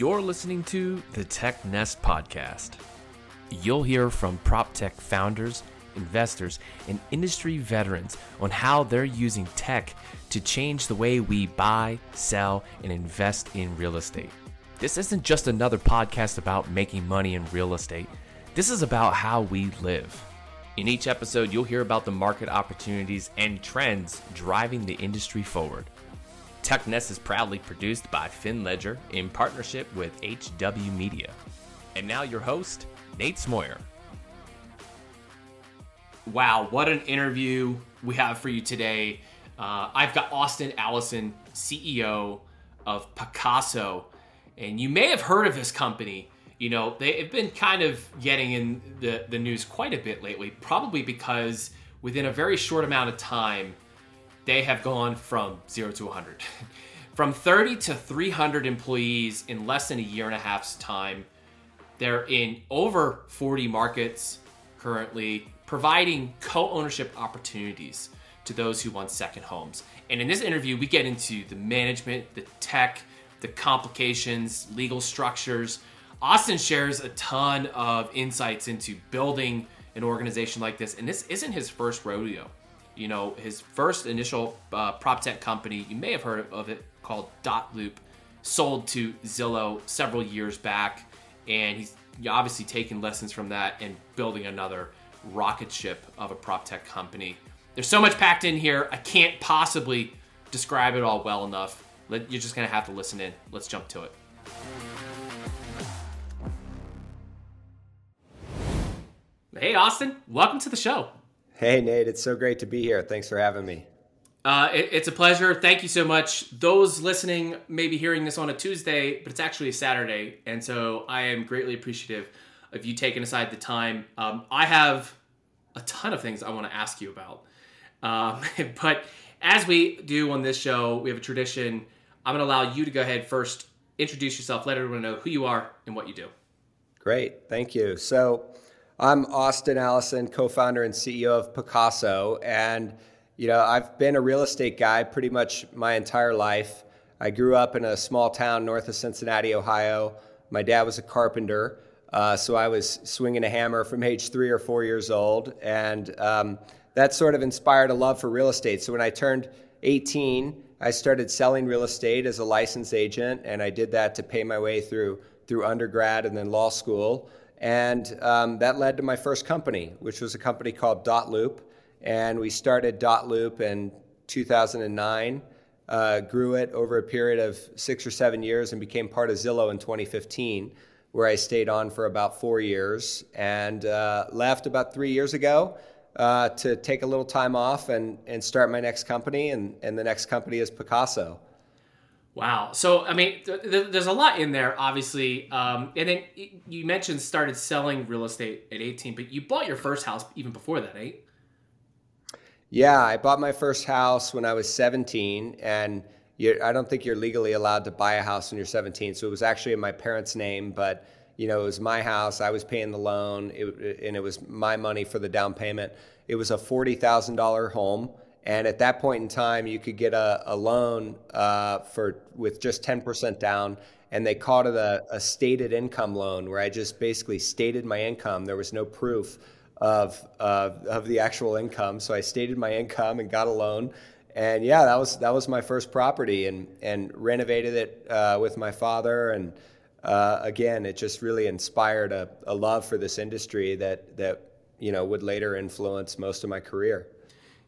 You're listening to the Tech Nest Podcast. You'll hear from prop tech founders, investors, and industry veterans on how they're using tech to change the way we buy, sell, and invest in real estate. This isn't just another podcast about making money in real estate. This is about how we live. In each episode, you'll hear about the market opportunities and trends driving the industry forward. TechNest is proudly produced by FinLedger in partnership with HW Media. And now your host, Nate Smoyer. Wow, what an interview we have for you today. Uh, I've got Austin Allison, CEO of Pacaso, And you may have heard of this company. You know, they've been kind of getting in the, the news quite a bit lately, probably because within a very short amount of time, they have gone from zero to 100. from 30 to 300 employees in less than a year and a half's time. They're in over 40 markets currently, providing co ownership opportunities to those who want second homes. And in this interview, we get into the management, the tech, the complications, legal structures. Austin shares a ton of insights into building an organization like this, and this isn't his first rodeo you know, his first initial uh, prop tech company, you may have heard of it, called Dotloop, sold to Zillow several years back, and he's obviously taken lessons from that and building another rocket ship of a prop tech company. There's so much packed in here, I can't possibly describe it all well enough. You're just gonna have to listen in. Let's jump to it. Hey, Austin, welcome to the show. Hey, Nate, it's so great to be here. Thanks for having me. Uh, it, it's a pleasure. Thank you so much. Those listening may be hearing this on a Tuesday, but it's actually a Saturday. And so I am greatly appreciative of you taking aside the time. Um, I have a ton of things I want to ask you about. Um, but as we do on this show, we have a tradition. I'm going to allow you to go ahead first, introduce yourself, let everyone know who you are and what you do. Great. Thank you. So, I'm Austin Allison, co-founder and CEO of Pacaso, and you know I've been a real estate guy pretty much my entire life. I grew up in a small town north of Cincinnati, Ohio. My dad was a carpenter, uh, so I was swinging a hammer from age three or four years old, and um, that sort of inspired a love for real estate. So when I turned 18, I started selling real estate as a licensed agent, and I did that to pay my way through through undergrad and then law school. And um, that led to my first company, which was a company called Dotloop. And we started Dotloop in 2009, uh, grew it over a period of six or seven years, and became part of Zillow in 2015, where I stayed on for about four years and uh, left about three years ago. Uh, to take a little time off and, and start my next company, and, and the next company is Pacaso. Wow. So, I mean, th- th- there's a lot in there, obviously. Um, and then you mentioned started selling real estate at 18, but you bought your first house even before that, eh? Yeah, I bought my first house when I was 17, and I don't think you're legally allowed to buy a house when you're 17. So it was actually in my parents' name, but you know, it was my house. I was paying the loan, it, and it was my money for the down payment. It was a forty thousand dollar home and at that point in time, you could get a, a loan uh, for with just 10% down. And they called it a, a stated income loan, where I just basically stated my income. There was no proof of uh, of the actual income, so I stated my income and got a loan. And yeah, that was that was my first property, and and renovated it uh, with my father. And uh, again, it just really inspired a, a love for this industry that that you know would later influence most of my career.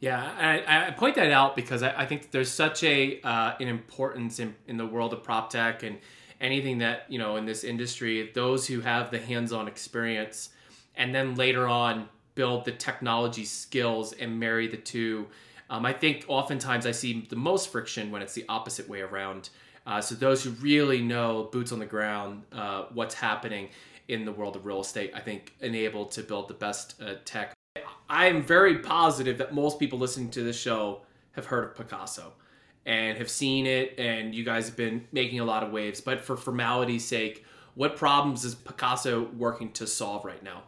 Yeah, I, I, point that out because I, I think there's such a uh, an importance in, in the world of prop tech and anything that you know in this industry. Those who have the hands-on experience, and then later on build the technology skills and marry the two. Um, I think oftentimes I see the most friction when it's the opposite way around. Uh, so those who really know boots on the ground, uh, what's happening in the world of real estate, I think enable to build the best uh, tech I'm very positive that most people listening to this show have heard of Pacaso and have seen it, and you guys have been making a lot of waves. But for formality's sake, what problems is Pacaso working to solve right now?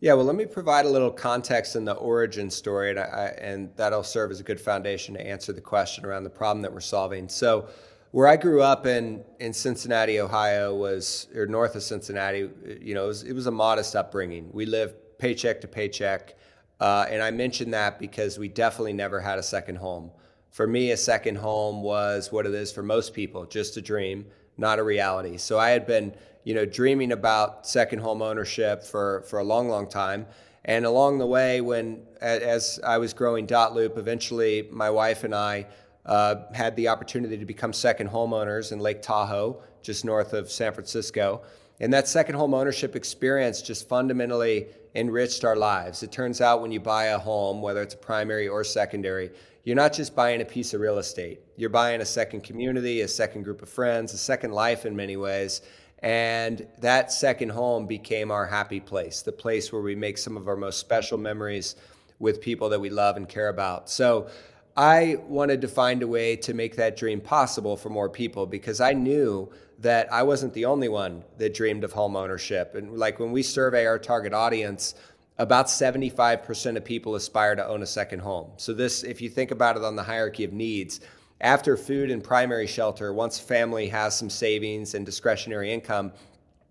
Yeah, well, let me provide a little context in the origin story, and, I, and that'll serve as a good foundation to answer the question around the problem that we're solving. So, where I grew up in in Cincinnati, Ohio, was or north of Cincinnati. You know, it was, it was a modest upbringing. We lived paycheck to paycheck, uh, and I mentioned that because we definitely never had a second home. For me, a second home was what it is for most people, just a dream, not a reality. So I had been, you know, dreaming about second home ownership for for a long, long time. And along the way, when as I was growing Dotloop, eventually my wife and I uh, had the opportunity to become second homeowners in Lake Tahoe, just north of San Francisco. And that second home ownership experience just fundamentally enriched our lives. It turns out when you buy a home, whether it's a primary or secondary, you're not just buying a piece of real estate. You're buying a second community, a second group of friends, a second life in many ways. And that second home became our happy place, the place where we make some of our most special memories with people that we love and care about. So I wanted to find a way to make that dream possible for more people because I knew that I wasn't the only one that dreamed of home ownership. And like when we survey our target audience, about 75% of people aspire to own a second home. So this if you think about it on the hierarchy of needs, after food and primary shelter, once family has some savings and discretionary income,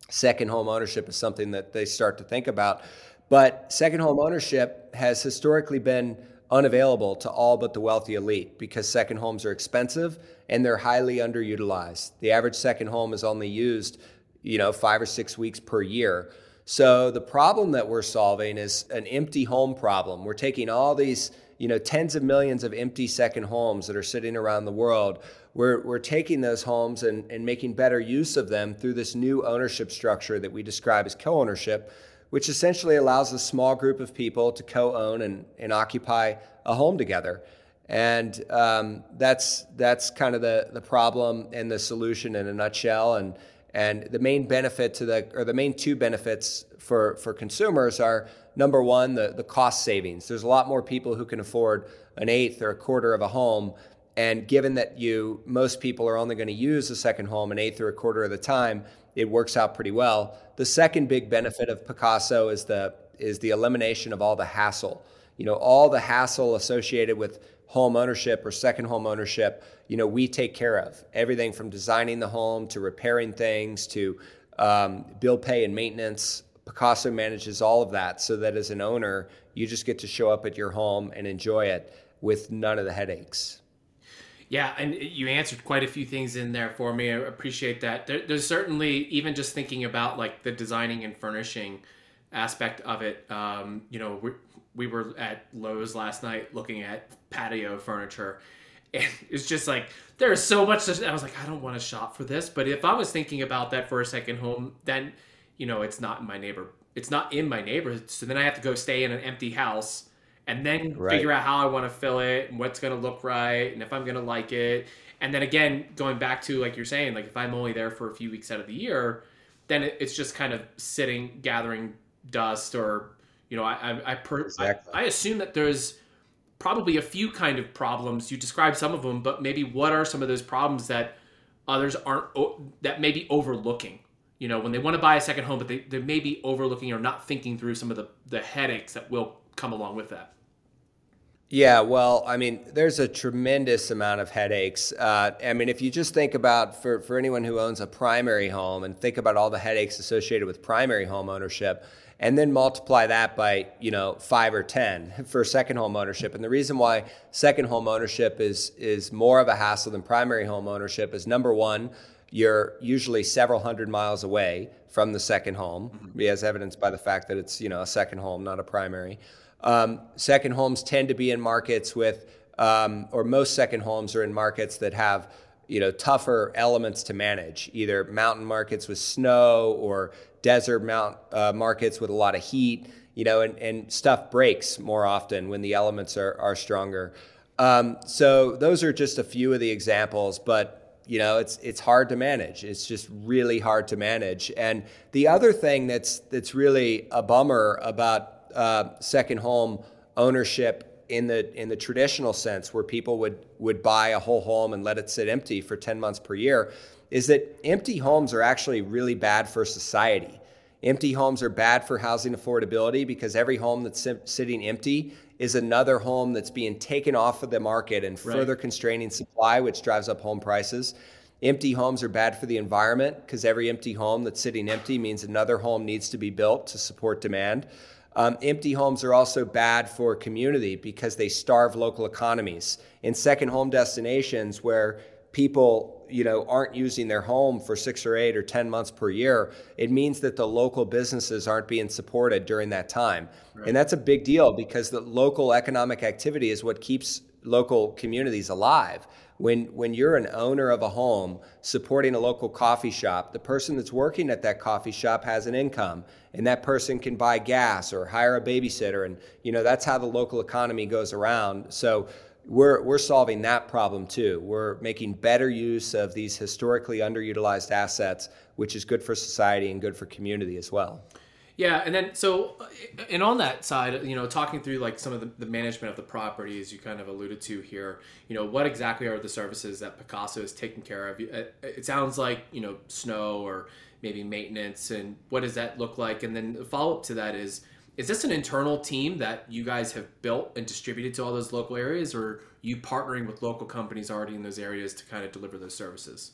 second home ownership is something that they start to think about. But second home ownership has historically been unavailable to all but the wealthy elite because second homes are expensive and they're highly underutilized. The average second home is only used, you know, 5 or 6 weeks per year. So the problem that we're solving is an empty home problem. We're taking all these, you know, tens of millions of empty second homes that are sitting around the world. We're, we're taking those homes and, and making better use of them through this new ownership structure that we describe as co-ownership which essentially allows a small group of people to co-own and, and occupy a home together. And um, that's that's kind of the, the problem and the solution in a nutshell. And and the main benefit to the or the main two benefits for, for consumers are number one, the, the cost savings. There's a lot more people who can afford an eighth or a quarter of a home. And given that you most people are only going to use a second home an eighth or a quarter of the time, it works out pretty well. The second big benefit of Pacaso is the is the elimination of all the hassle. You know, all the hassle associated with home ownership or second home ownership, you know, we take care of everything from designing the home to repairing things to um, bill pay and maintenance. Pacaso manages all of that so that as an owner, you just get to show up at your home and enjoy it with none of the headaches. Yeah, and you answered quite a few things in there for me. I appreciate that. There, there's certainly even just thinking about like the designing and furnishing aspect of it. Um, you know, we, we were at Lowe's last night looking at patio furniture, and it's just like there's so much. To, I was like, I don't want to shop for this, but if I was thinking about that for a second home, then you know, it's not in my neighbor. It's not in my neighborhood. So then I have to go stay in an empty house and then right. figure out how I want to fill it and what's going to look right and if I'm going to like it. And then again, going back to like you're saying, like if I'm only there for a few weeks out of the year, then it's just kind of sitting, gathering dust, or you know, I I I, per, exactly. I, I assume that there's probably a few kind of problems. You described some of them, but maybe what are some of those problems that others aren't that may be overlooking? You know, when they want to buy a second home, but they, they may be overlooking or not thinking through some of the, the headaches that will come along with that. Yeah, well, I mean, there's a tremendous amount of headaches. Uh, I mean, if you just think about for, for anyone who owns a primary home and think about all the headaches associated with primary home ownership, and then multiply that by you know five or ten for second home ownership. And the reason why second home ownership is is more of a hassle than primary home ownership is number one, you're usually several hundred miles away from the second home, mm-hmm. as evidenced by the fact that it's you know a second home, not a primary. Um, second homes tend to be in markets with, um, or most second homes are in markets that have, you know, tougher elements to manage, either mountain markets with snow or desert mount uh, markets with a lot of heat, you know, and, and stuff breaks more often when the elements are, are stronger. Um, so those are just a few of the examples, but you know it's it's hard to manage it's just really hard to manage and the other thing that's that's really a bummer about uh, second home ownership in the in the traditional sense, where people would would buy a whole home and let it sit empty for 10 months per year, is that empty homes are actually really bad for society. Empty homes are bad for housing affordability because every home that's sitting empty is another home that's being taken off of the market and further right. constraining supply, which drives up home prices. Empty homes are bad for the environment because every empty home that's sitting empty means another home needs to be built to support demand. Um, empty homes are also bad for community because they starve local economies. In second home destinations where people you know aren't using their home for six or eight or ten months per year it means that the local businesses aren't being supported during that time right. and that's a big deal because the local economic activity is what keeps local communities alive when when you're an owner of a home supporting a local coffee shop the person that's working at that coffee shop has an income and that person can buy gas or hire a babysitter and you know that's how the local economy goes around so we're, we're solving that problem too. We're making better use of these historically underutilized assets, which is good for society and good for community as well. Yeah, and then so, uh, and on that side, you know, talking through like some of the, the, management of the properties you kind of alluded to here, you know, what exactly are the services that Pacaso is taking care of? Uh, uh, it sounds like you know snow or maybe maintenance, and what does that look like? And then the follow up to that is, is this an internal team that you guys have built and distributed to all those local areas, or you partnering with local companies already in those areas to kind of deliver those services?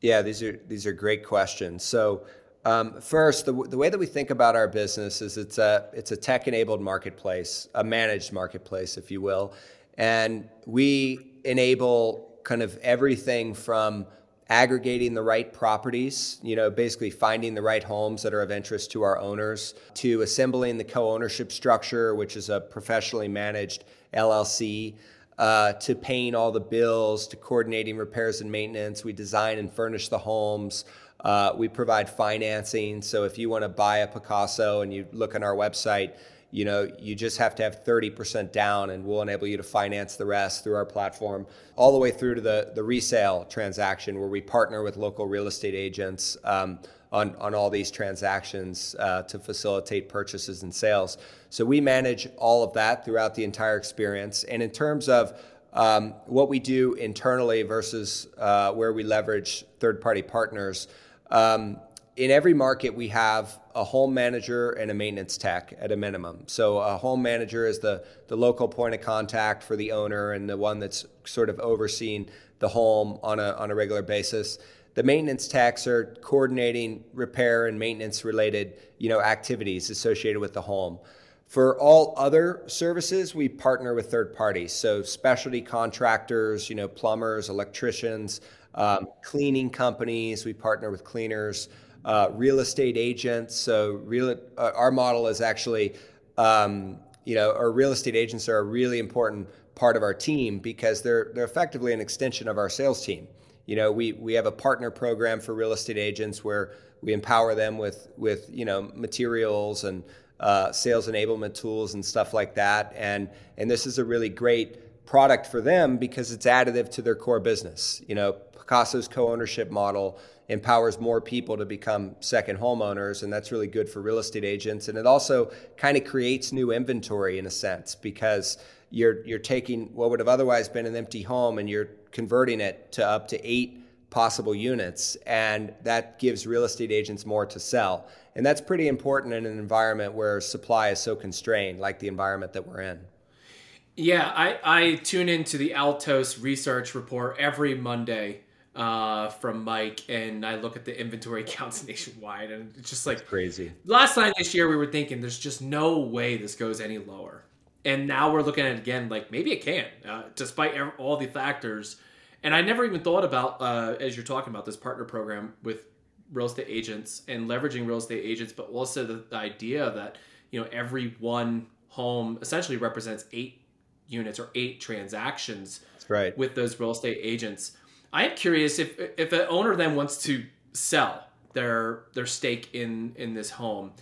Yeah, these are these are great questions. So um, first, the, the way that we think about our business is it's a it's a tech enabled marketplace, a managed marketplace, if you will, and we enable kind of everything from aggregating the right properties, you know, basically finding the right homes that are of interest to our owners, to assembling the co-ownership structure, which is a professionally managed LLC. Uh, to paying all the bills, to coordinating repairs and maintenance. We design and furnish the homes. Uh, we provide financing. So if you want to buy a Pacaso and you look on our website, you know, you just have to have 30% down and we'll enable you to finance the rest through our platform, all the way through to the, the resale transaction where we partner with local real estate agents um, on, on all these transactions uh, to facilitate purchases and sales. So we manage all of that throughout the entire experience. And in terms of um, what we do internally versus uh, where we leverage third party partners, um, in every market, we have a home manager and a maintenance tech at a minimum. So, a home manager is the, the local point of contact for the owner and the one that's sort of overseeing the home on a, on a regular basis. The maintenance techs are coordinating repair and maintenance related you know, activities associated with the home. For all other services, we partner with third parties. So, specialty contractors, you know, plumbers, electricians, um, cleaning companies. We partner with cleaners, uh, real estate agents. So real, uh, our model is actually, um, you know, our real estate agents are a really important part of our team because they're they're effectively an extension of our sales team. You know, we we have a partner program for real estate agents where we empower them with with you know materials and uh, sales enablement tools and stuff like that. And and this is a really great product for them because it's additive to their core business. You know, Pacaso's co-ownership model empowers more people to become second homeowners, and that's really good for real estate agents. And it also kind of creates new inventory in a sense because you're you're taking what would have otherwise been an empty home and you're converting it to up to eight possible units, and that gives real estate agents more to sell. And that's pretty important in an environment where supply is so constrained, like the environment that we're in. Yeah, I, I tune into the Altos research report every Monday uh, from Mike, and I look at the inventory counts nationwide, and it's just like That's crazy. Last time this year, we were thinking there's just no way this goes any lower, and now we're looking at it again, like maybe it can, uh, despite all the factors. And I never even thought about uh, as you're talking about this partner program with real estate agents and leveraging real estate agents, but also the, the idea that you know every one home essentially represents eight units or eight transactions. That's right. With those real estate agents I am curious if if an owner then wants to sell their their stake in in this home,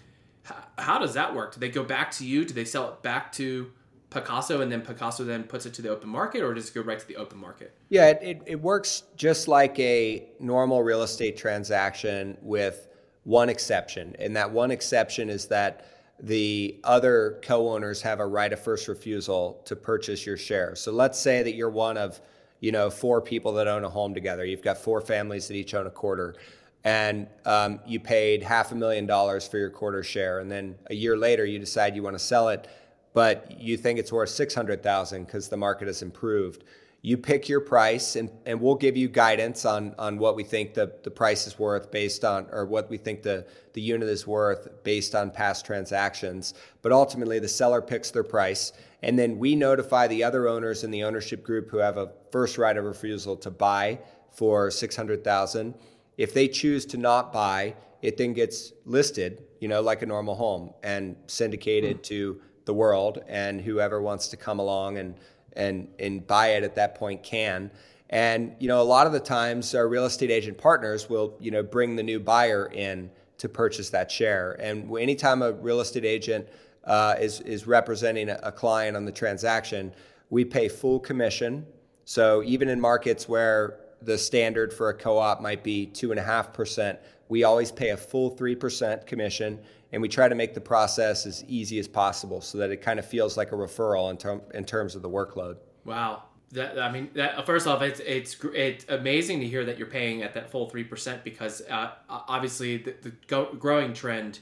how, how does that work? Do they go back to you? Do they sell it back to Pacaso and then Pacaso then puts it to the open market, or does it go right to the open market? Yeah, it, it, it works just like a normal real estate transaction with one exception, and that one exception is that the other co-owners have a right of first refusal to purchase your share. So let's say that you're one of you know, four people that own a home together. You've got four families that each own a quarter. And um, you paid half a million dollars for your quarter share. And then a year later, you decide you want to sell it, but you think it's worth 600,000 because the market has improved. You pick your price and, and we'll give you guidance on, on what we think the, the price is worth based on or what we think the, the unit is worth based on past transactions but ultimately the seller picks their price and then we notify the other owners in the ownership group who have a first right of refusal to buy for 600000 if they choose to not buy it then gets listed you know like a normal home and syndicated mm-hmm. to the world and whoever wants to come along and and and buy it at that point can. And you know, a lot of the times our real estate agent partners will you know bring the new buyer in to purchase that share. And anytime a real estate agent uh, is is representing a client on the transaction, we pay full commission. So even in markets where the standard for a co-op might be two and a half percent, we always pay a full three percent commission and we try to make the process as easy as possible so that it kind of feels like a referral in, term, in terms of the workload. Wow. That, I mean, that, first off, it's, it's it's amazing to hear that you're paying at that full three percent because uh, obviously the, the go- growing trend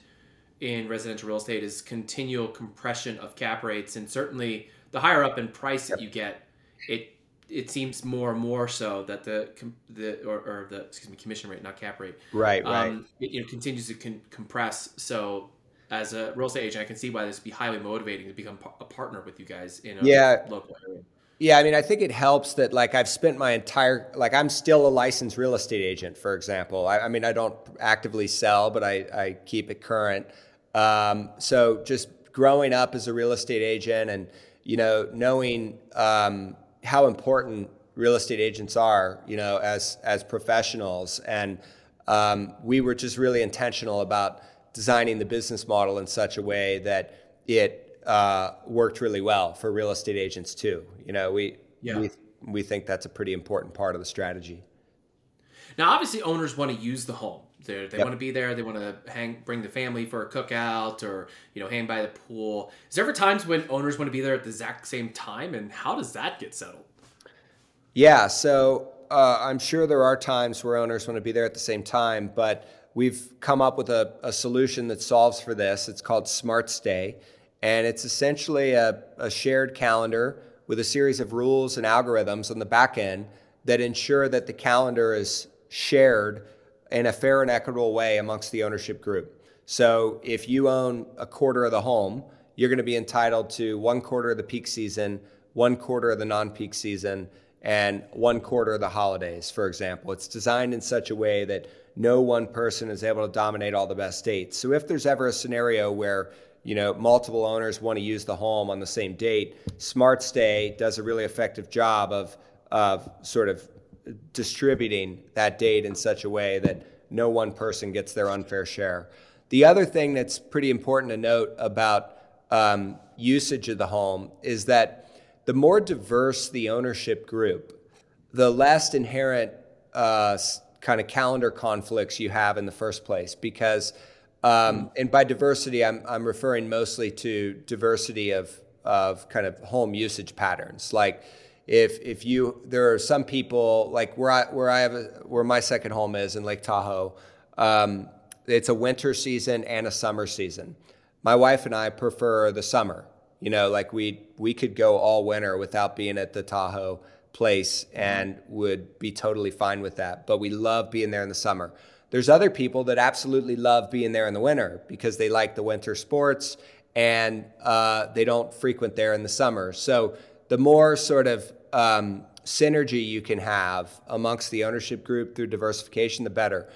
in residential real estate is continual compression of cap rates, and certainly the higher up in price yep. that you get, it it seems more and more so that the the or, or the excuse me commission rate, not cap rate, right, um, right, it, you know, continues to con- compress. So as a real estate agent, I can see why this would be highly motivating to become a partner with you guys in a yeah. local area. Yeah, I mean, I think it helps that like I've spent my entire like I'm still a licensed real estate agent, for example. I, I mean, I don't actively sell, but I, I keep it current. Um, so just growing up as a real estate agent and you know knowing um, how important real estate agents are, you know, as as professionals. And um, we were just really intentional about designing the business model in such a way that it uh, worked really well for real estate agents too. You know, we yeah. we we think that's a pretty important part of the strategy. Now, obviously, owners want to use the home. They're, they yep. want to be there. They want to hang, bring the family for a cookout, or you know, hang by the pool. Is there ever times when owners want to be there at the exact same time, and how does that get settled? Yeah, so uh, I'm sure there are times where owners want to be there at the same time, but we've come up with a, a solution that solves for this. It's called Smart Stay, and it's essentially a, a shared calendar with a series of rules and algorithms on the back end that ensure that the calendar is shared in a fair and equitable way amongst the ownership group. So if you own a quarter of the home, you're going to be entitled to one quarter of the peak season, one quarter of the non peak season, and one quarter of the holidays, for example. It's designed in such a way that no one person is able to dominate all the best dates. So if there's ever a scenario where you know multiple owners want to use the home on the same date, Smart Stay does a really effective job of of sort of distributing that date in such a way that no one person gets their unfair share. The other thing that's pretty important to note about um, usage of the home is that the more diverse the ownership group, the less inherent uh, kind of calendar conflicts you have in the first place. Because, um, and by diversity, I'm, I'm referring mostly to diversity of, of kind of home usage patterns. Like, if if you there are some people like where I where I have a, where my second home is in Lake Tahoe, um, it's a winter season and a summer season. My wife and I prefer the summer. You know, like we we could go all winter without being at the Tahoe place and would be totally fine with that. But we love being there in the summer. There's other people that absolutely love being there in the winter because they like the winter sports and uh, they don't frequent there in the summer. So the more sort of um, synergy you can have amongst the ownership group through diversification, the better.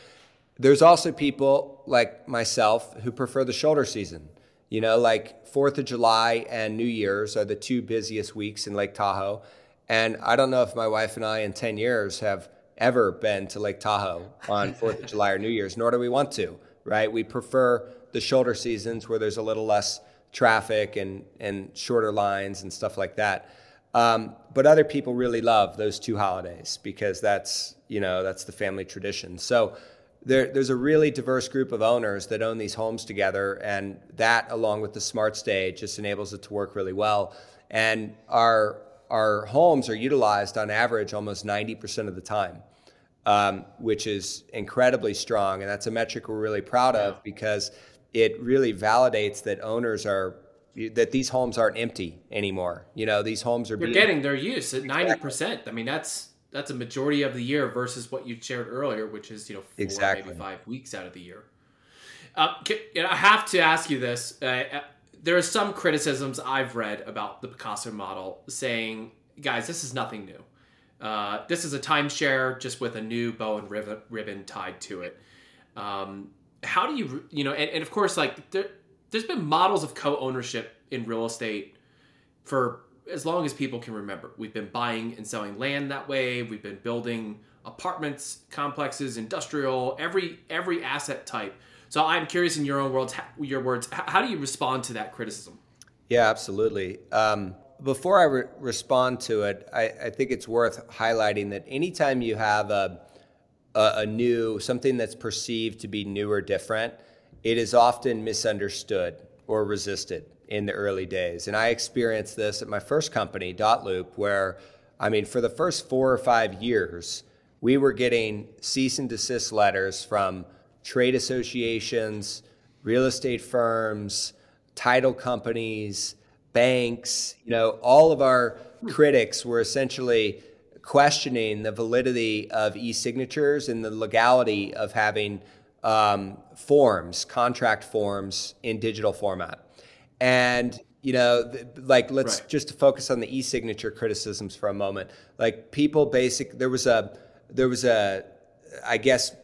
There's also people like myself who prefer the shoulder season. You know, like Fourth of July and New Year's are the two busiest weeks in Lake Tahoe. And I don't know if my wife and I in 10 years have ever been to Lake Tahoe on Fourth of July or New Year's, nor do we want to, right? We prefer the shoulder seasons where there's a little less traffic and, and shorter lines and stuff like that. Um, but other people really love those two holidays because that's you know that's the family tradition. So there, there's a really diverse group of owners that own these homes together, and that along with the smart stay just enables it to work really well. And our our homes are utilized on average almost 90% of the time, um, which is incredibly strong, and that's a metric we're really proud of because it really validates that owners are that these homes aren't empty anymore. You know, these homes are They're being, getting their use at ninety percent. I mean, that's that's a majority of the year versus what you shared earlier, which is you know four Exactly. maybe five weeks out of the year. Uh, ca- you know, I have to ask you this. Uh, uh, there are some criticisms I've read about the Pacaso model, saying, "Guys, this is nothing new. Uh, this is a timeshare just with a new bow and ribbon, ribbon tied to it." Um, how do you, you know, and, and of course, like there, there's been models of co-ownership in real estate for as long as people can remember. We've been buying and selling land that way. We've been building apartments, complexes, industrial, every every asset type. So I'm curious, in your own words, your words, how do you respond to that criticism? Yeah, absolutely. Um, before I re- respond to it, I, I think it's worth highlighting that anytime you have a, a, a new, something that's perceived to be new or different, it is often misunderstood or resisted in the early days. And I experienced this at my first company, Dotloop, where, I mean, for the first four or five years, we were getting cease and desist letters from trade associations, real estate firms, title companies, banks, you know, all of our critics were essentially questioning the validity of e-signatures and the legality of having um, forms, contract forms in digital format. And you know, th- like let's Right. just focus on the e-signature criticisms for a moment. Like people basic there was a there was a I guess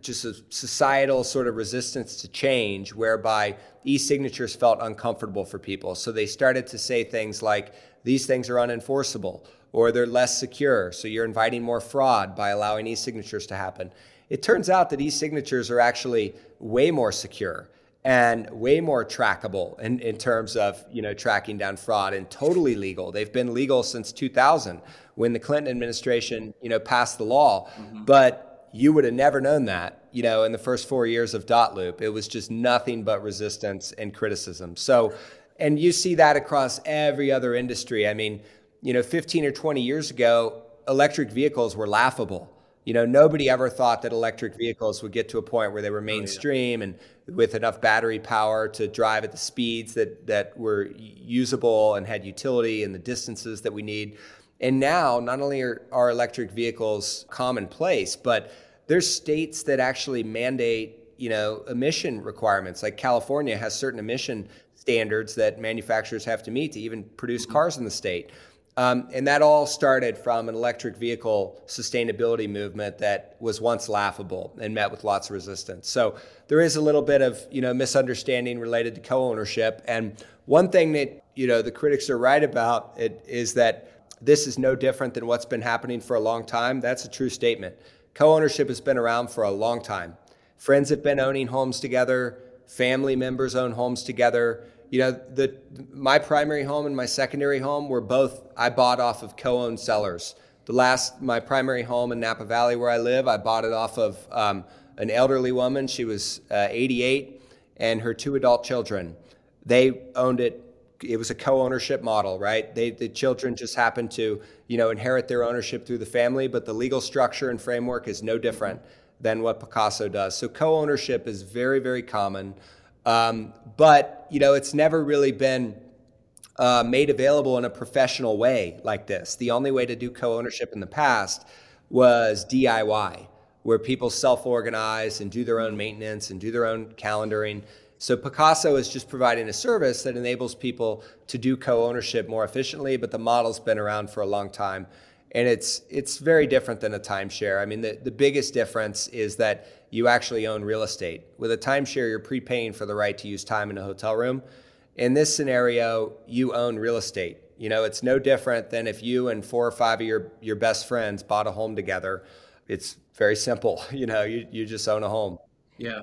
just a societal sort of resistance to change whereby e-signatures felt uncomfortable for people. So they started to say things like these things are unenforceable or they're less secure. So you're inviting more fraud by allowing e-signatures to happen. It turns out that e-signatures are actually way more secure and way more trackable in, in terms of you know tracking down fraud and totally legal. They've been legal since 2000 when the Clinton administration you know passed the law, mm-hmm. but you would have never known that you know in the first four years of Dotloop. It was just nothing but resistance and criticism. So, and you see that across every other industry. I mean, you know, 15 or 20 years ago, electric vehicles were laughable. You know, nobody ever thought that electric vehicles would get to a point where they were oh, mainstream and with enough battery power to drive at the speeds that that were usable and had utility and the distances that we need. And now, not only are, are electric vehicles commonplace, but there's states that actually mandate, you know, emission requirements. Like California has certain emission standards that manufacturers have to meet to even produce mm-hmm. cars in the state. Um, and that all started from an electric vehicle sustainability movement that was once laughable and met with lots of resistance. So there is a little bit of you know misunderstanding related to co-ownership. And one thing that you know the critics are right about it is that this is no different than what's been happening for a long time. That's a true statement. Co-ownership has been around for a long time. Friends have been owning homes together. Family members own homes together you know the my primary home and my secondary home were both I bought off of co-owned sellers. The last my primary home in Napa Valley where I live, I bought it off of um, an elderly woman. She was uh, 88, and her two adult children. They owned it. It was a co-ownership model, right? They the children just happened to you know inherit their ownership through the family, but the legal structure and framework is no different than what Pacaso does. So co-ownership is very very common. Um, but you know, it's never really been uh, made available in a professional way like this. The only way to do co-ownership in the past was DIY, where people self-organize and do their own maintenance and do their own calendaring. So Pacaso is just providing a service that enables people to do co-ownership more efficiently, but the model's been around for a long time. And it's it's very different than a timeshare. I mean, the, the biggest difference is that you actually own real estate. With a timeshare, you're prepaying for the right to use time in a hotel room. In this scenario, you own real estate. You know, it's no different than if you and four or five of your, your best friends bought a home together. It's very simple. You know, you, you just own a home. Yeah.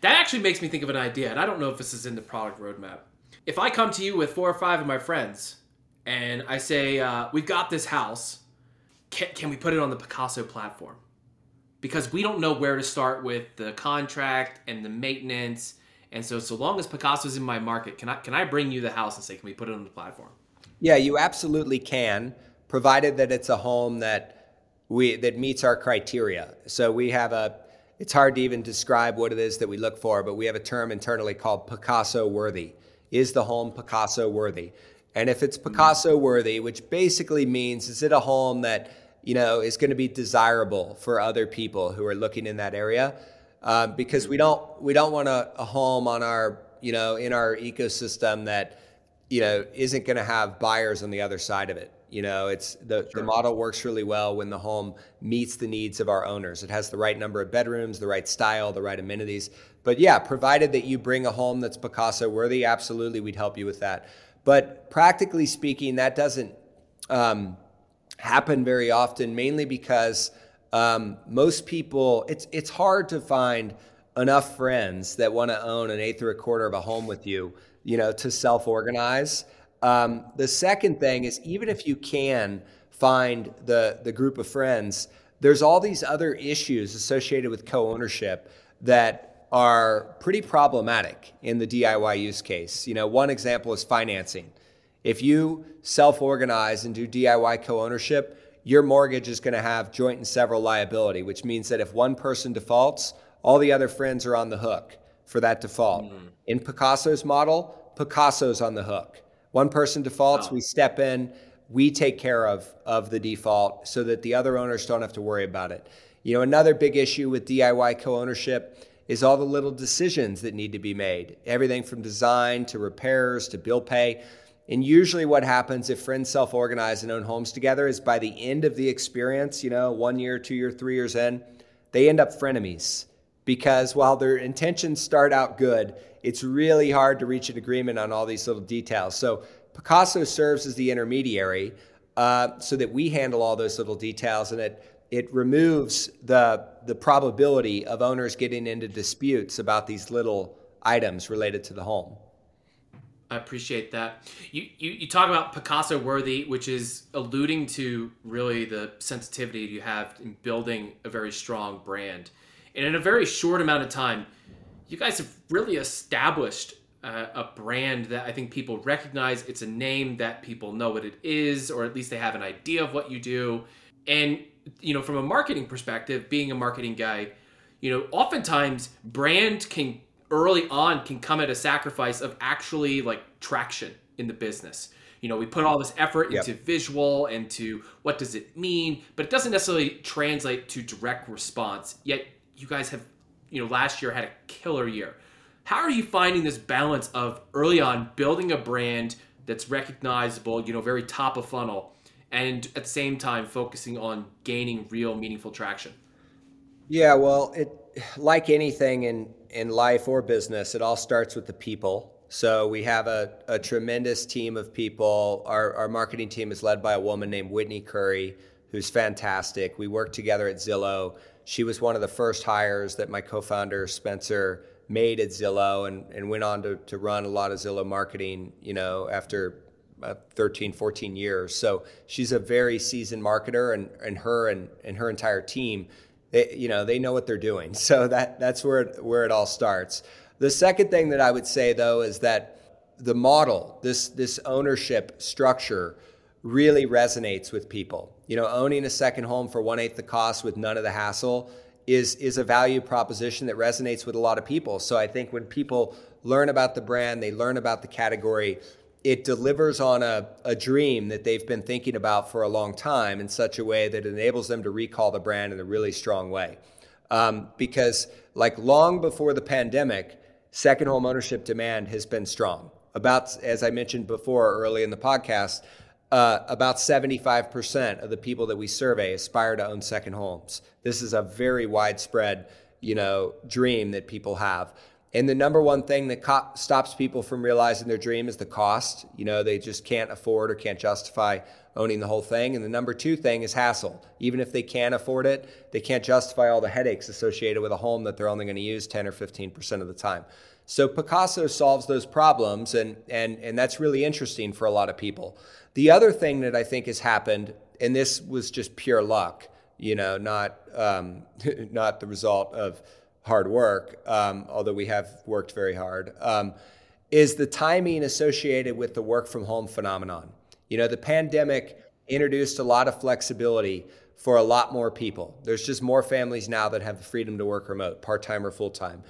That actually makes me think of an idea, and I don't know if this is in the product roadmap. If I come to you with four or five of my friends and I say, uh, We've got this house, can, can we put it on the Pacaso platform? Because we don't know where to start with the contract and the maintenance. And so, so long as Pacaso's in my market, can I can I bring you the house and say, can we put it on the platform? Yeah, you absolutely can, provided that it's a home that we that meets our criteria. So we have a it's hard to even describe what it is that we look for, but we have a term internally called Pacaso worthy. is the home Pacaso worthy? And if it's hmm. Pacaso worthy, which basically means is it a home that you know is going to be desirable for other people who are looking in that area? Um, because we don't we don't want a, a home on our you know in our ecosystem that you know isn't going to have buyers on the other side of it. You know, it's the, sure. the model works really well when the home meets the needs of our owners. It has the right number of bedrooms, the right style, the right amenities. But yeah, provided that you bring a home that's Pacaso worthy, absolutely, we'd help you with that. But practically speaking, that doesn't um, happen very often, mainly because um, most people, it's, it's hard to find enough friends that want to own an eighth or a quarter of a home with you, you know, to self organize. Um, the second thing is even if you can find the, the group of friends, there's all these other issues associated with co ownership that are pretty problematic in the DIY use case. You know, one example is financing. If you self-organize and do DIY co-ownership, your mortgage is going to have joint and several liability, which means that if one person defaults, all the other friends are on the hook for that default. Mm-hmm. In Pacaso's model, Pacaso's on the hook. One person defaults, we step in, we take care of of the default so that the other owners don't have to worry about it. You know, another big issue with DIY co-ownership is all the little decisions that need to be made everything from design to repairs to bill pay. And usually, what happens if friends self organize and own homes together is by the end of the experience, you know, one year, two year, three years in, they end up frenemies. Because while their intentions start out good, it's really hard to reach an agreement on all these little details. So, Pacaso serves as the intermediary uh, so that we handle all those little details and it it removes the the probability of owners getting into disputes about these little items related to the home. I appreciate that. You, you, you talk about Pacaso worthy, which is alluding to really the sensitivity you have in building a very strong brand. And in a very short amount of time, you guys have really established uh, a brand that I think people recognize. It's a name that people know what it is, or at least they have an idea of what you do. And you know, from a marketing perspective, being a marketing guy, you know, oftentimes brand can early on can come at a sacrifice of actually like traction in the business. You know, we put all this effort yep. into visual and to what does it mean, but it doesn't necessarily translate to direct response. Yet you guys have, you know, last year had a killer year. How are you finding this balance of early on building a brand that's recognizable, you know, very top of funnel, and at the same time focusing on gaining real meaningful traction? Yeah, well, it like anything in in life or business, it all starts with the people. So we have a, a tremendous team of people. Our, our marketing team is led by a woman named Whitney Curry, who's fantastic. We worked together at Zillow. She was one of the first hires that my co-founder Spencer made at Zillow and, and went on to, to run a lot of Zillow marketing, you know, after uh, 13, 14 years. So she's a very seasoned marketer, and, and her and, and her entire team, they, you know, they know what they're doing. So that that's where it, where it all starts. The second thing that I would say though is that the model, this this ownership structure, really resonates with people. You know, owning a second home for one eighth the cost with none of the hassle is is a value proposition that resonates with a lot of people. So I think when people learn about the brand, they learn about the category, it delivers on a, a dream that they've been thinking about for a long time in such a way that enables them to recall the brand in a really strong way. Um, because, like long before the pandemic, second home ownership demand has been strong. About, as I mentioned before early in the podcast, uh, about 75% of the people that we survey aspire to own second homes. This is a very widespread, you know, dream that people have. And the number one thing that co- stops people from realizing their dream is the cost. You know, they just can't afford or can't justify owning the whole thing. And the number two thing is hassle. Even if they can afford it, they can't justify all the headaches associated with a home that they're only going to use 10 or 15% of the time. So Pacaso solves those problems, and, and, and that's really interesting for a lot of people. The other thing that I think has happened, and this was just pure luck, you know, not, um, not the result of hard work, um, although we have worked very hard, um, is the timing associated with the work from home phenomenon. You know, the pandemic introduced a lot of flexibility for a lot more people. There's just more families now that have the freedom to work remote, part time or full time.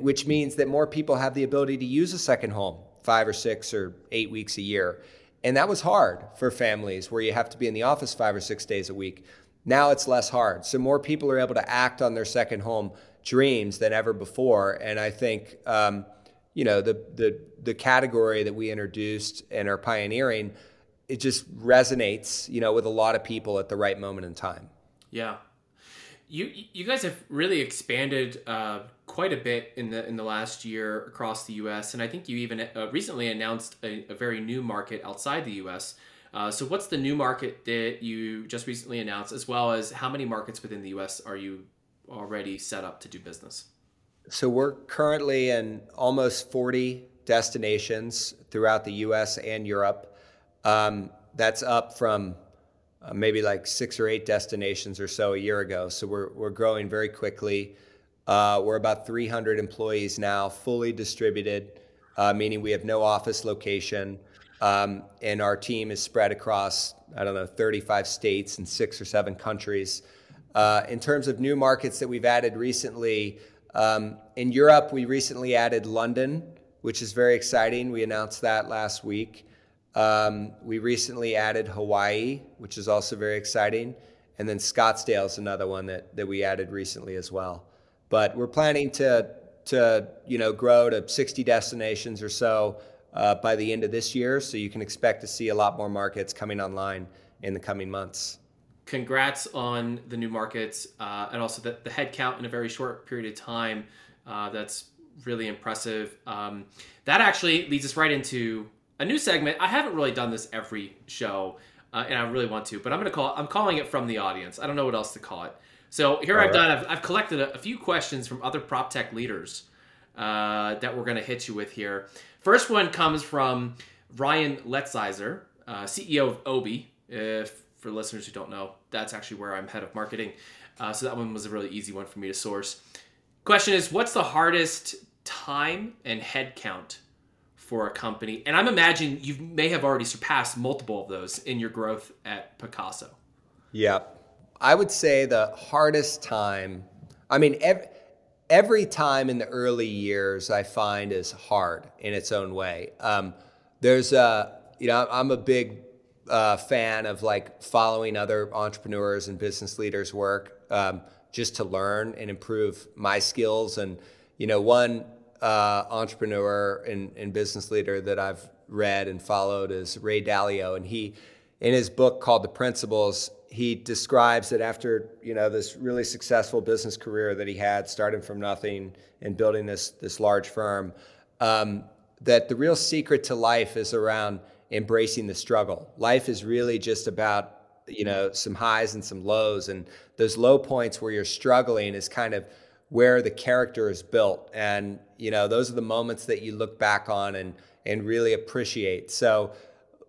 which means that more people have the ability to use a second home five or six or eight weeks a year. And that was hard for families where you have to be in the office five or six days a week. Now it's less hard. So more people are able to act on their second home dreams than ever before. And I think, um, you know, the, the, the category that we introduced and are pioneering, it just resonates, you know, with a lot of people at the right moment in time. Yeah. You, you guys have really expanded uh, quite a bit in the in the last year across the U.S. and I think you even uh, recently announced a, a, very new market outside the U.S. Uh, so, what's the new market that you just recently announced, as well as how many markets within the U.S. are you already set up to do business? So, we're currently in almost 40 destinations throughout the U.S. and Europe. Um, that's up from uh, maybe like six or eight destinations or so a year ago. So, we're we're growing very quickly. Uh, we're about 300 employees now, fully distributed, uh, meaning we have no office location. Um, and our team is spread across, I don't know, 35 states and six or seven countries. Uh, in terms of new markets that we've added recently, um, in Europe, we recently added London, which is very exciting. We announced that last week. Um, we recently added Hawaii, which is also very exciting. And then Scottsdale is another one that, that we added recently as well. But we're planning to, to you know, grow to 60 destinations or so uh, by the end of this year. So you can expect to see a lot more markets coming online in the coming months. Congrats on the new markets uh, and also the, the headcount in a very short period of time. Uh, that's really impressive. Um, that actually leads us right into a new segment. I haven't really done this every show, uh, and I really want to, but I'm gonna call. I'm calling it from the audience. I don't know what else to call it. So here All I've right. done. I've, I've collected a, a, few questions from other prop tech leaders uh, that we're gonna hit you with here. First one comes from Ryan Letzeiser, uh, CEO of Obie. If for listeners who don't know, that's actually where I'm head of marketing. Uh, so that one was a really easy one for me to source. Question is, what's the hardest time and headcount for a company? And I'm imagining you may have already surpassed multiple of those in your growth at Pacaso. Yeah, I would say the hardest time. I mean, every, every time in the early years I find is hard in its own way. Um, there's a, you know, I'm a big uh, fan of like following other entrepreneurs and business leaders' work um, just to learn and improve my skills. And, you know, one uh, entrepreneur and, and business leader that I've read and followed is Ray Dalio. And he, in his book called The Principles, he describes that after you know this really successful business career that he had, starting from nothing and building this this large firm, um, that the real secret to life is around embracing the struggle. Life is really just about you know some highs and some lows, and those low points where you're struggling is kind of where the character is built, and you know those are the moments that you look back on and and really appreciate. So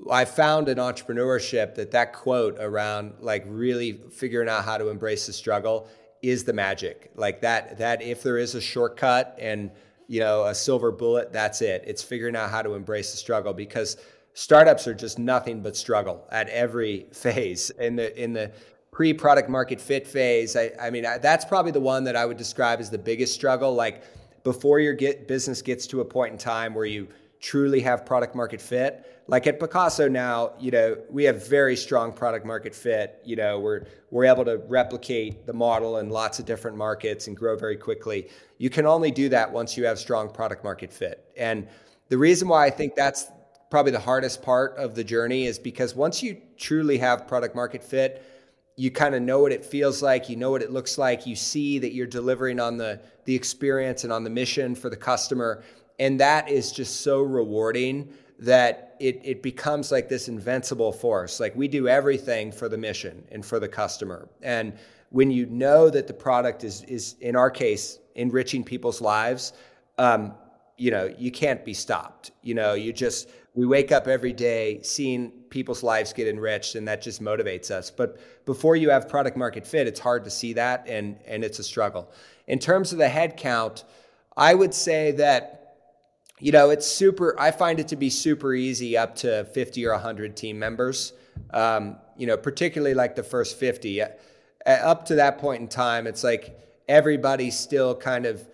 I found in entrepreneurship that that quote around like really figuring out how to embrace the struggle is the magic. Like that that if there is a shortcut and you know a silver bullet, that's it. It's figuring out how to embrace the struggle because startups are just nothing but struggle at every phase. In the in the pre-product market fit phase, I, I mean I, that's probably the one that I would describe as the biggest struggle. Like before your get business gets to a point in time where you truly have product market fit like at Pacaso now, you know, we have very strong product market fit. You know, we're we're able to replicate the model in lots of different markets and grow very quickly. You can only do that once you have strong product market fit. And the reason why I think that's probably the hardest part of the journey is because once you truly have product market fit, you kind of know what it feels like, you know what it looks like, you see that you're delivering on the the experience and on the mission for the customer, and that is just so rewarding that it, it becomes like this invincible force. Like we do everything for the mission and for the customer. And when you know that the product is, is in our case, enriching people's lives, um, you know, you can't be stopped. You know, you just, we wake up every day seeing people's lives get enriched and that just motivates us. But before you have product market fit, it's hard to see that and, and it's a struggle. In terms of the head count, I would say that you know, it's super, I find it to be super easy up to 50 or 100 team members. Um, you know, particularly like the first 50. Uh, up to that point in time, it's like everybody's still kind of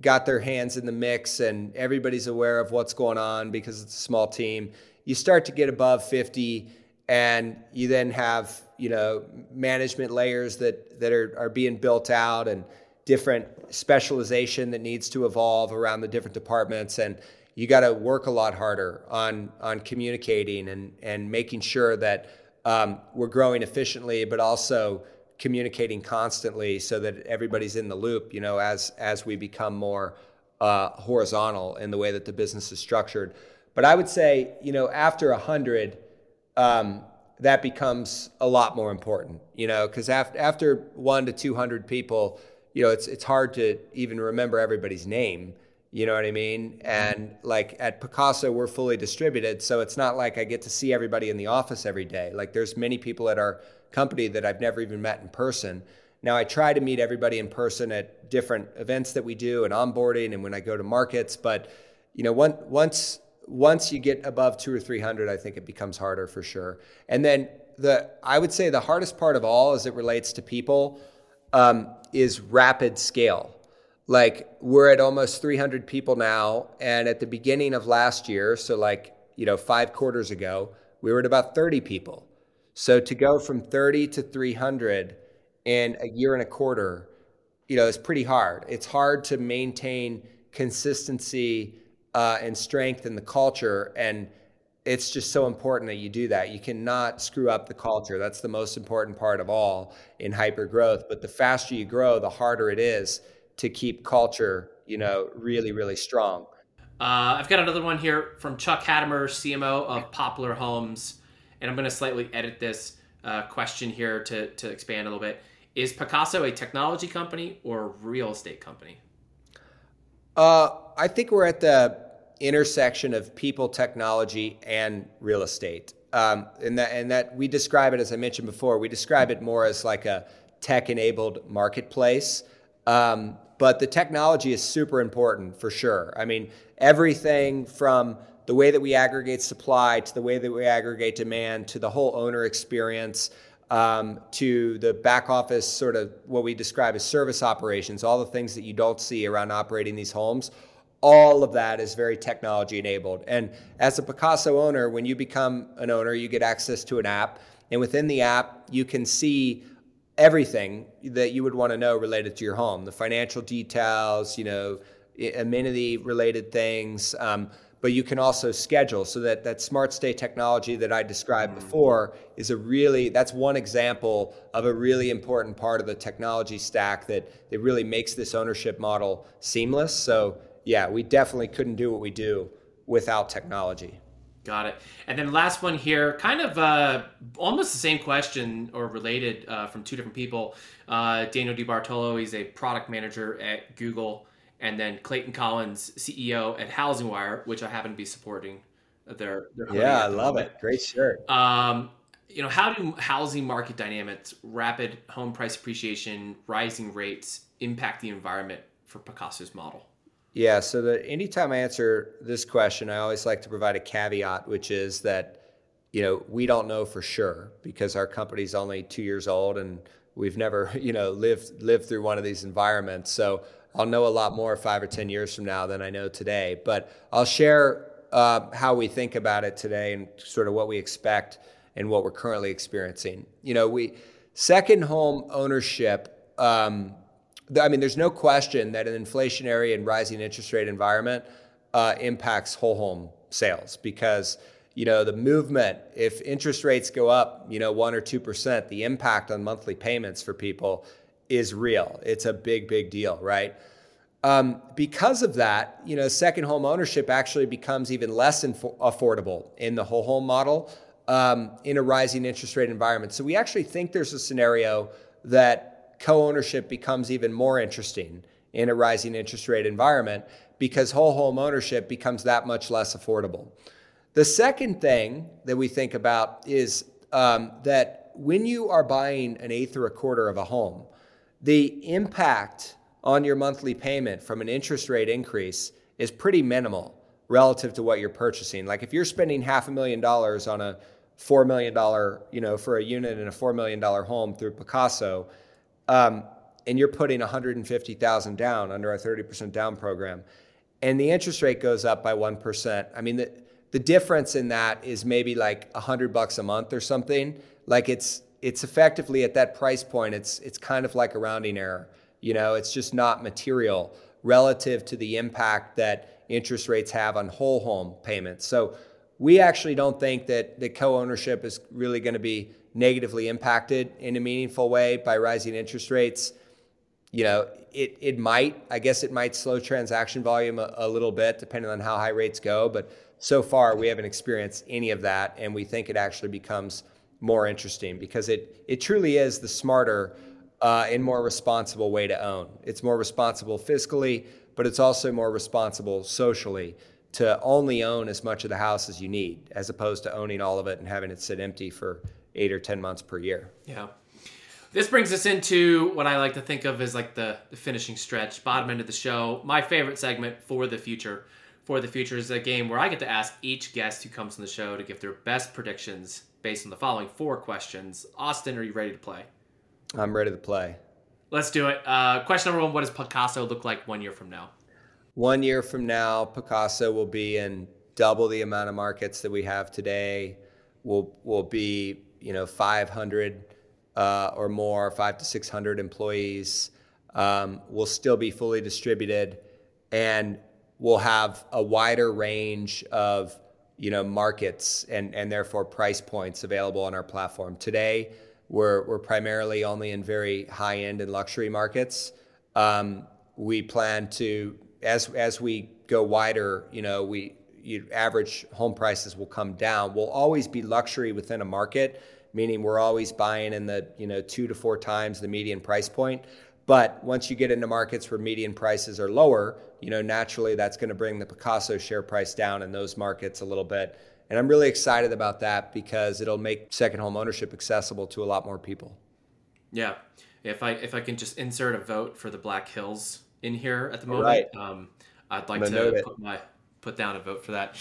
got their hands in the mix and everybody's aware of what's going on because it's a small team. You start to get above 50 and you then have, you know, management layers that that are are being built out and different specialization that needs to evolve around the different departments and you got to work a lot harder on on communicating and and making sure that um, we're growing efficiently, but also communicating constantly so that everybody's in the loop. You know, as as we become more uh, horizontal in the way that the business is structured. But I would say, you know, after a hundred, um, that becomes a lot more important. You know, because after after one to two hundred people, you know, it's it's hard to even remember everybody's name. You know what I mean? And like at Pacaso, we're fully distributed. So it's not like I get to see everybody in the office every day. Like there's many people at our company that I've never even met in person. Now I try to meet everybody in person at different events that we do and onboarding and when I go to markets. But you know, one, once once you get above two or three hundred, I think it becomes harder for sure. And then the I would say the hardest part of all as it relates to people um, is rapid scale like we're at almost 300 people now and at the beginning of last year so like you know five quarters ago we were at about 30 people so to go from 30 to 300 in a year and a quarter you know is pretty hard it's hard to maintain consistency uh, and strength in the culture and it's just so important that you do that. You cannot screw up the culture. That's the most important part of all in hyper growth. But the faster you grow, the harder it is to keep culture, you know, really, really strong. Uh, I've got another one here from Chuck Hattemer, CMO of Poplar Homes, and I'm going to slightly edit this uh, question here to, to expand a little bit. Is Pacaso a technology company or a real estate company? Uh, I think we're at the intersection of people, technology, and real estate. Um, and that and that we describe it as I mentioned before. We describe it more as like a tech-enabled marketplace. Um, but the technology is super important for sure. I mean, everything from the way that we aggregate supply to the way that we aggregate demand to the whole owner experience um, to the back office sort of what we describe as service operations, all the things that you don't see around operating these homes. All of that is very technology enabled. And as a Pacaso owner, when you become an owner, you get access to an app. And within the app, you can see everything that you would want to know related to your home the financial details you know amenity related things um, but you can also schedule. So that that smart stay technology that i described before is a really that's one example of a really important part of the technology stack that that really makes this ownership model seamless. So yeah we definitely couldn't do what we do without technology. Got it. And then last one here, kind of uh, almost the same question or related uh, from two different people. Uh, Daniel DiBartolo, he's a product manager at Google, and then Clayton Collins, CEO at HousingWire, which I happen to be supporting. Their, their yeah, I love moment. it. Great shirt. Um, you know, how do housing market dynamics, rapid home price appreciation, rising rates impact the environment for Pacaso's model? Yeah, so that anytime I answer this question, I always like to provide a caveat, which is that you know we don't know for sure because our company's only two years old and we've never you know lived lived through one of these environments. So I'll know a lot more five or ten years from now than I know today. But I'll share uh, how we think about it today and sort of what we expect and what we're currently experiencing. You know, we second home ownership. Um, I mean, there's no question that an inflationary and rising interest rate environment uh, impacts whole home sales because you know the movement if interest rates go up you know one or two percent the impact on monthly payments for people is real. It's a big big deal right? Um, because of that you know second home ownership actually becomes even less affordable in the whole home model um, in a rising interest rate environment. So we actually think there's a scenario that co ownership becomes even more interesting in a rising interest rate environment because whole home ownership becomes that much less affordable. The second thing that we think about is um, that when you are buying an eighth or a quarter of a home, the impact on your monthly payment from an interest rate increase is pretty minimal relative to what you're purchasing. Like if you're spending half a million dollars on a $4 million, you know, for a unit in a $4 million home through Pacaso, um, and you're putting 150,000 down under our 30% down program, and the interest rate goes up by 1%. I mean, the, the difference in that is maybe like a 100 bucks a month or something. Like it's it's effectively at that price point, it's it's kind of like a rounding error. You know, it's just not material relative to the impact that interest rates have on whole home payments. So we actually don't think that the co-ownership is really going to be negatively impacted in a meaningful way by rising interest rates you know, it, it might, I guess it might slow transaction volume a, a, little bit depending on how high rates go. But so far, we haven't experienced any of that. And we think it actually becomes more interesting because it, it truly is the smarter uh, and more responsible way to own. It's more responsible fiscally, but it's also more responsible socially to only own as much of the house as you need, as opposed to owning all of it and having it sit empty for eight or 10 months per year. Yeah. This brings us into what I like to think of as like the, the finishing stretch, bottom end of the show. My favorite segment for the future. For the future is a game where I get to ask each guest who comes on the show to give their best predictions based on the following four questions. Austin, are you ready to play? I'm ready to play. Let's do it. Uh, question number one What does Pacaso look like one year from now? One year from now, Pacaso will be in double the amount of markets that we have today. We'll, we'll be, you know, 500 uh, or more, five to 600 employees, um, will still be fully distributed and we'll have a wider range of you know markets and, and therefore price points available on our platform. Today, we're, we're primarily only in very high end and luxury markets. Um, we plan to, as, as we go wider, you know, we you, average home prices will come down. We'll always be luxury within a market meaning we're always buying in the you know two to four times the median price point. But once you get into markets where median prices are lower, you know naturally that's going to bring the Pacaso share price down in those markets a little bit. And I'm really excited about that because it'll make second home ownership accessible to a lot more people. Yeah. If I if I can just insert a vote for the Black Hills in here at the moment, right. um, I'd like to put my put down a vote for that.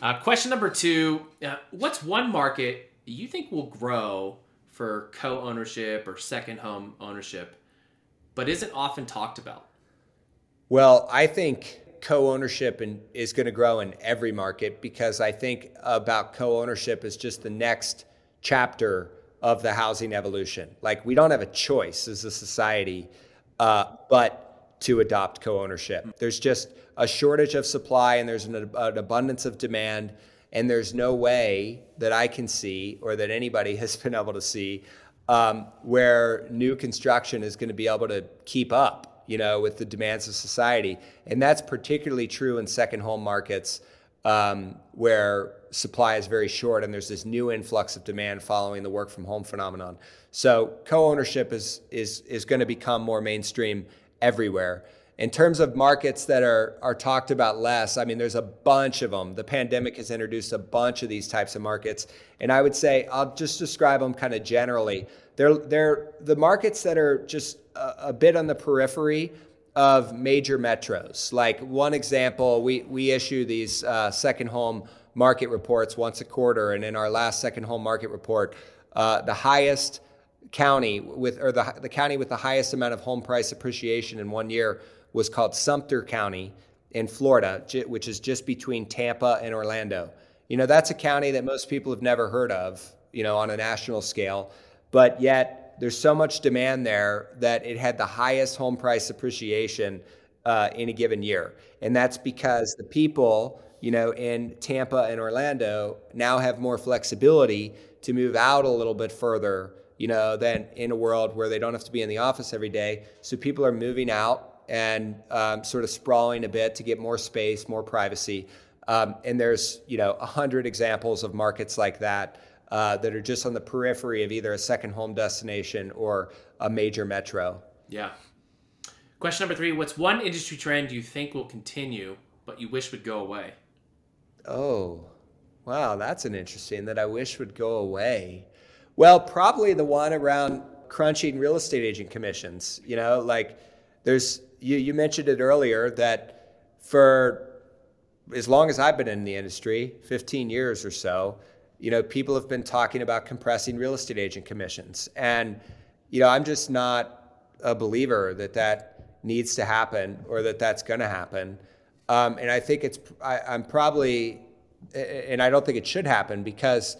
Uh, question number two: uh, What's one market you think will grow for co-ownership or second home ownership, but isn't often talked about? Well, I think co-ownership is going to grow in every market because I think about co-ownership as just the next chapter of the housing evolution. Like we don't have a choice as a society, uh, but to adopt co-ownership. There's just a shortage of supply and there's an, an abundance of demand and there's no way that I can see or that anybody has been able to see um, where new construction is going to be able to keep up, you know, with the demands of society. And that's particularly true in second home markets um, where supply is very short and there's this new influx of demand following the work from home phenomenon. So co-ownership is is is going to become more mainstream everywhere. In terms of markets that are, are talked about less, I mean, there's a bunch of them. The pandemic has introduced a bunch of these types of markets. And I would say, I'll just describe them kind of generally. They're, they're the markets that are just a, a bit on the periphery of major metros. Like one example, we, we issue these uh, second home market reports once a quarter. And in our last second home market report, uh, the highest county with, or the, the county with the highest amount of home price appreciation in one year was called Sumter County in Florida, which is just between Tampa and Orlando. You know, that's a county that most people have never heard of, you know, on a national scale, but yet there's so much demand there that it had the highest home price appreciation uh, in a given year. And that's because the people, you know, in Tampa and Orlando now have more flexibility to move out a little bit further, you know, than in a world where they don't have to be in the office every day. So people are moving out and um, sort of sprawling a bit to get more space, more privacy. Um, and there's you know a hundred examples of markets like that uh, that are just on the periphery of either a second home destination or a major metro. Yeah. Question number three: What's one industry trend you think will continue, but you wish would go away? Oh, wow, that's an interesting that I wish would go away. Well, probably the one around crunching real estate agent commissions. You know, like there's you, you mentioned it earlier that for as long as I've been in the industry, 15 years or so, you know, people have been talking about compressing real estate agent commissions. And, you know, I'm just not a believer that that needs to happen or that that's going to happen. Um, and I think it's, I, I'm probably, and I don't think it should happen because,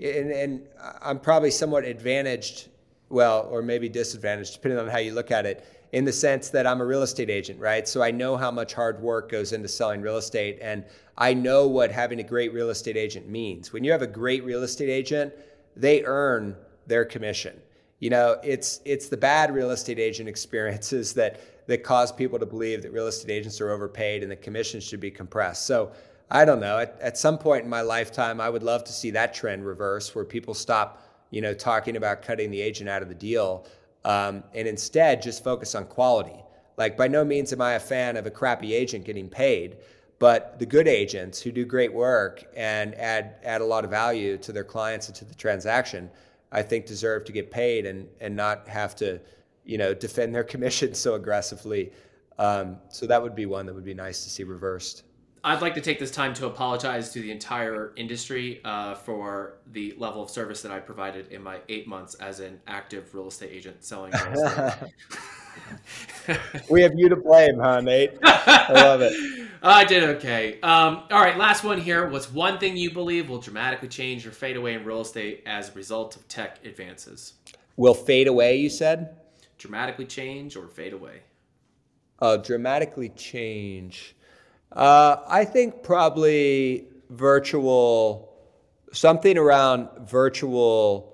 and, and I'm probably somewhat advantaged, well, or maybe disadvantaged, depending on how you look at it, in the sense that I'm a real estate agent, right? So I know how much hard work goes into selling real estate, and I know what having a great real estate agent means. When you have a great real estate agent, they earn their commission. You know, it's it's the bad real estate agent experiences that that cause people to believe that real estate agents are overpaid and the commissions should be compressed. So I don't know. At, at some point in my lifetime, I would love to see that trend reverse, where people stop, you know, talking about cutting the agent out of the deal, um, and instead just focus on quality. Like by no means am I a fan of a crappy agent getting paid, but the good agents who do great work and add add a lot of value to their clients and to the transaction, I think deserve to get paid and and not have to, you know, defend their commission so aggressively. Um, so that would be one that would be nice to see reversed. I'd like to take this time to apologize to the entire industry uh, for the level of service that I provided in my eight months as an active real estate agent selling real estate. we have you to blame, huh, Nate? I love it. I did okay. Um, all right, last one here. What's one thing you believe will dramatically change or fade away in real estate as a result of tech advances? Will fade away, you said? Dramatically change or fade away? Uh, dramatically change. Uh, I think probably virtual, something around virtual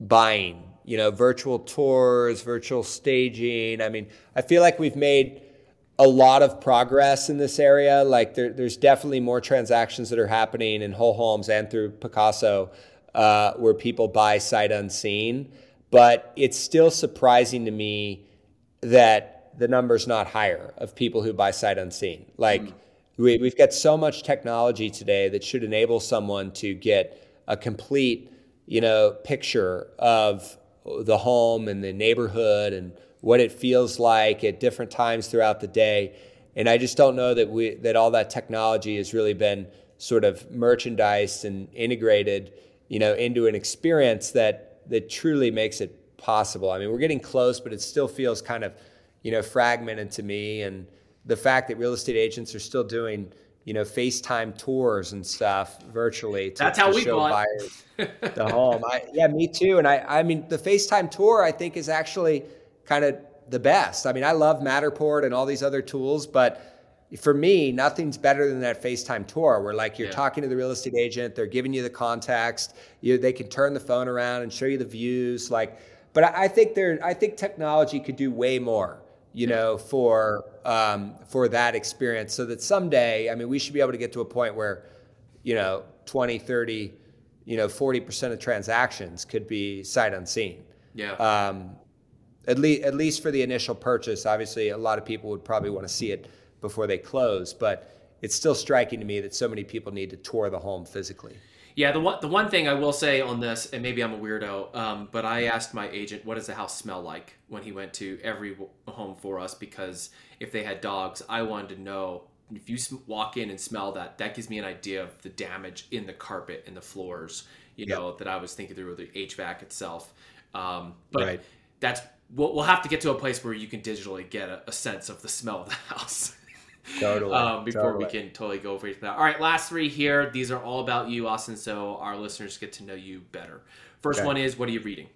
buying, you know, virtual tours, virtual staging. I mean, I feel like we've made a lot of progress in this area. Like there, there's definitely more transactions that are happening in whole homes and through Pacaso uh, where people buy sight unseen. But it's still surprising to me that the number's not higher of people who buy sight unseen. Like mm. we, we've got so much technology today that should enable someone to get a complete, you know, picture of the home and the neighborhood and what it feels like at different times throughout the day. And I just don't know that we that all that technology has really been sort of merchandised and integrated, you know, into an experience that that truly makes it possible. I mean, we're getting close, but it still feels kind of, you know, fragmented to me. And the fact that real estate agents are still doing, you know, FaceTime tours and stuff virtually to, That's how to we show bought. buyers the home. I, yeah, me too. And I, I mean, the FaceTime tour I think is actually kind of the best. I mean, I love Matterport and all these other tools, but for me, nothing's better than that FaceTime tour where like you're yeah. talking to the real estate agent, they're giving you the context, you they can turn the phone around and show you the views. Like, but I think there, I think technology could do way more, you know, for um, for that experience. So that someday, I mean, we should be able to get to a point where, you know, 20, 30, you know, 40% of transactions could be sight unseen. Yeah. Um, at least at least for the initial purchase. Obviously, a lot of people would probably want to see it before they close, but it's still striking to me that so many people need to tour the home physically. Yeah, the one the one thing I will say on this, and maybe I'm a weirdo, um, but I asked my agent, "What does the house smell like?" when he went to every home for us, because if they had dogs, I wanted to know if you walk in and smell that, that gives me an idea of the damage in the carpet and the floors. You know that I was thinking through with the HVAC itself. Um, but right. that's we'll, we'll have to get to a place where you can digitally get a, a sense of the smell of the house. Totally. um, before totally. we can totally go over that. All right, last three here. These are all about you, Austin, so our listeners get to know you better. First okay. one is what are you reading?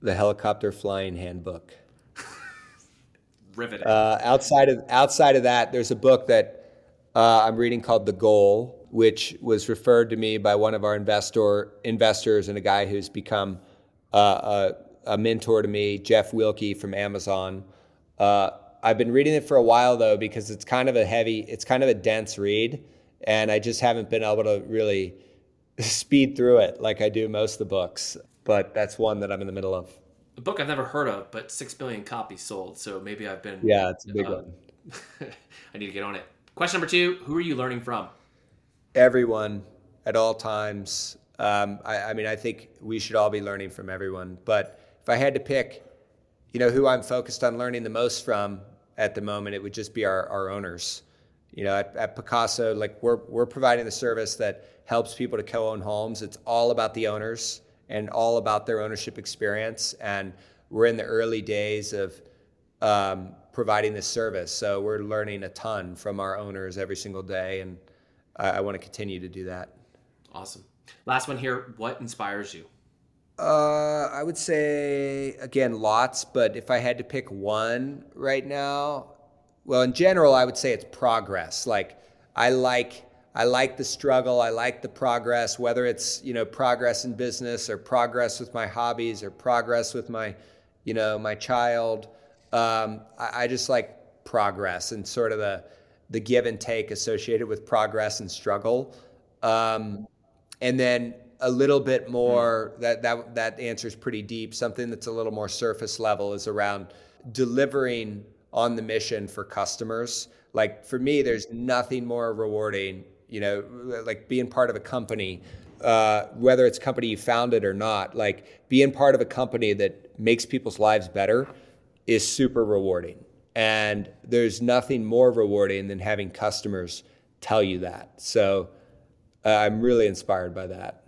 The Helicopter Flying Handbook. Riveting. Uh, outside of outside of that, there's a book that uh, I'm reading called The Goal, which was referred to me by one of our investor investors and a guy who's become uh, a a mentor to me, Jeff Wilke from Amazon. Uh, I've been reading it for a while though because it's kind of a heavy, it's kind of a dense read, and I just haven't been able to really speed through it like I do most of the books. But that's one that I'm in the middle of. A book I've never heard of, but six billion copies sold. So maybe I've been. Yeah, it's a big uh, one. I need to get on it. Question number two: Who are you learning from? Everyone at all times. Um, I, I mean, I think we should all be learning from everyone, but if I had to pick, you know, who I'm focused on learning the most from at the moment, it would just be our, our owners. You know, at, at Pacaso, like we're we're providing the service that helps people to co-own homes. It's all about the owners and all about their ownership experience. And we're in the early days of um, providing this service. So we're learning a ton from our owners every single day, and I, I want to continue to do that. Awesome. Last one here. What inspires you? Uh, I would say again lots, but if I had to pick one right now, well, in general, I would say it's progress. Like I like I like the struggle. I like the progress, whether it's you know progress in business or progress with my hobbies or progress with my you know my child. Um, I, I just like progress and sort of the the give and take associated with progress and struggle. Um, and then a little bit more that that that answer is pretty deep. Something that's a little more surface level is around delivering on the mission for customers. Like for me, there's nothing more rewarding, you know, like being part of a company, uh, whether it's a company you founded or not, like being part of a company that makes people's lives better is super rewarding. And there's nothing more rewarding than having customers tell you that. So uh, I'm really inspired by that.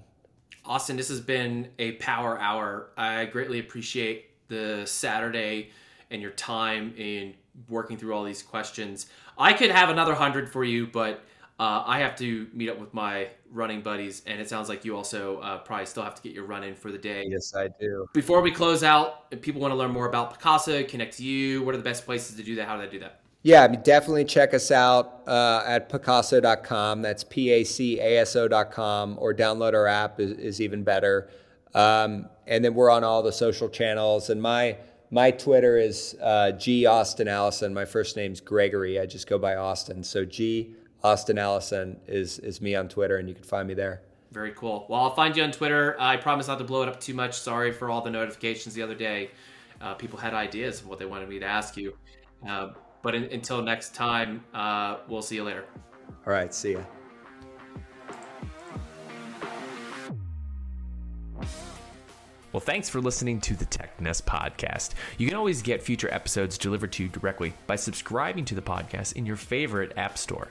Austin, this has been a power hour. I greatly appreciate the Saturday and your time in working through all these questions. I could have another hundred for you, but uh, I have to meet up with my running buddies, and it sounds like you also uh, probably still have to get your run in for the day. Yes, I do. Before we close out, if people want to learn more about Pacaso, connect to you, what are the best places to do that? How do they do that? Yeah, definitely check us out uh, at Pacaso.com. That's P A C A S O.com, or download our app is, is even better. Um, and then we're on all the social channels. And my my Twitter is uh, G Austin Allison. My first name's Gregory. I just go by Austin. So G Austin Allison is is me on Twitter, and you can find me there. Very cool. Well, I'll find you on Twitter. I promise not to blow it up too much. Sorry for all the notifications the other day. Uh, people had ideas of what they wanted me to ask you. Uh, but in, until next time, uh, we'll see you later. All right. See ya. Well, thanks for listening to the TechNest podcast. You can always get future episodes delivered to you directly by subscribing to the podcast in your favorite app store.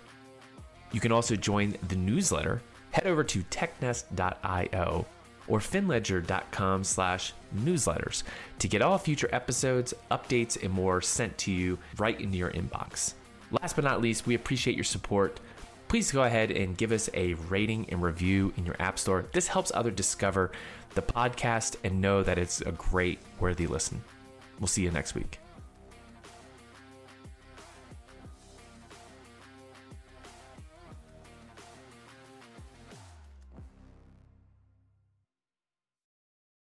You can also join the newsletter. Head over to technest.io or finledger.com slash newsletters to get all future episodes, updates, and more sent to you right into your inbox. Last but not least, we appreciate your support. Please go ahead and give us a rating and review in your app store. This helps others discover the podcast and know that it's a great, worthy listen. We'll see you next week.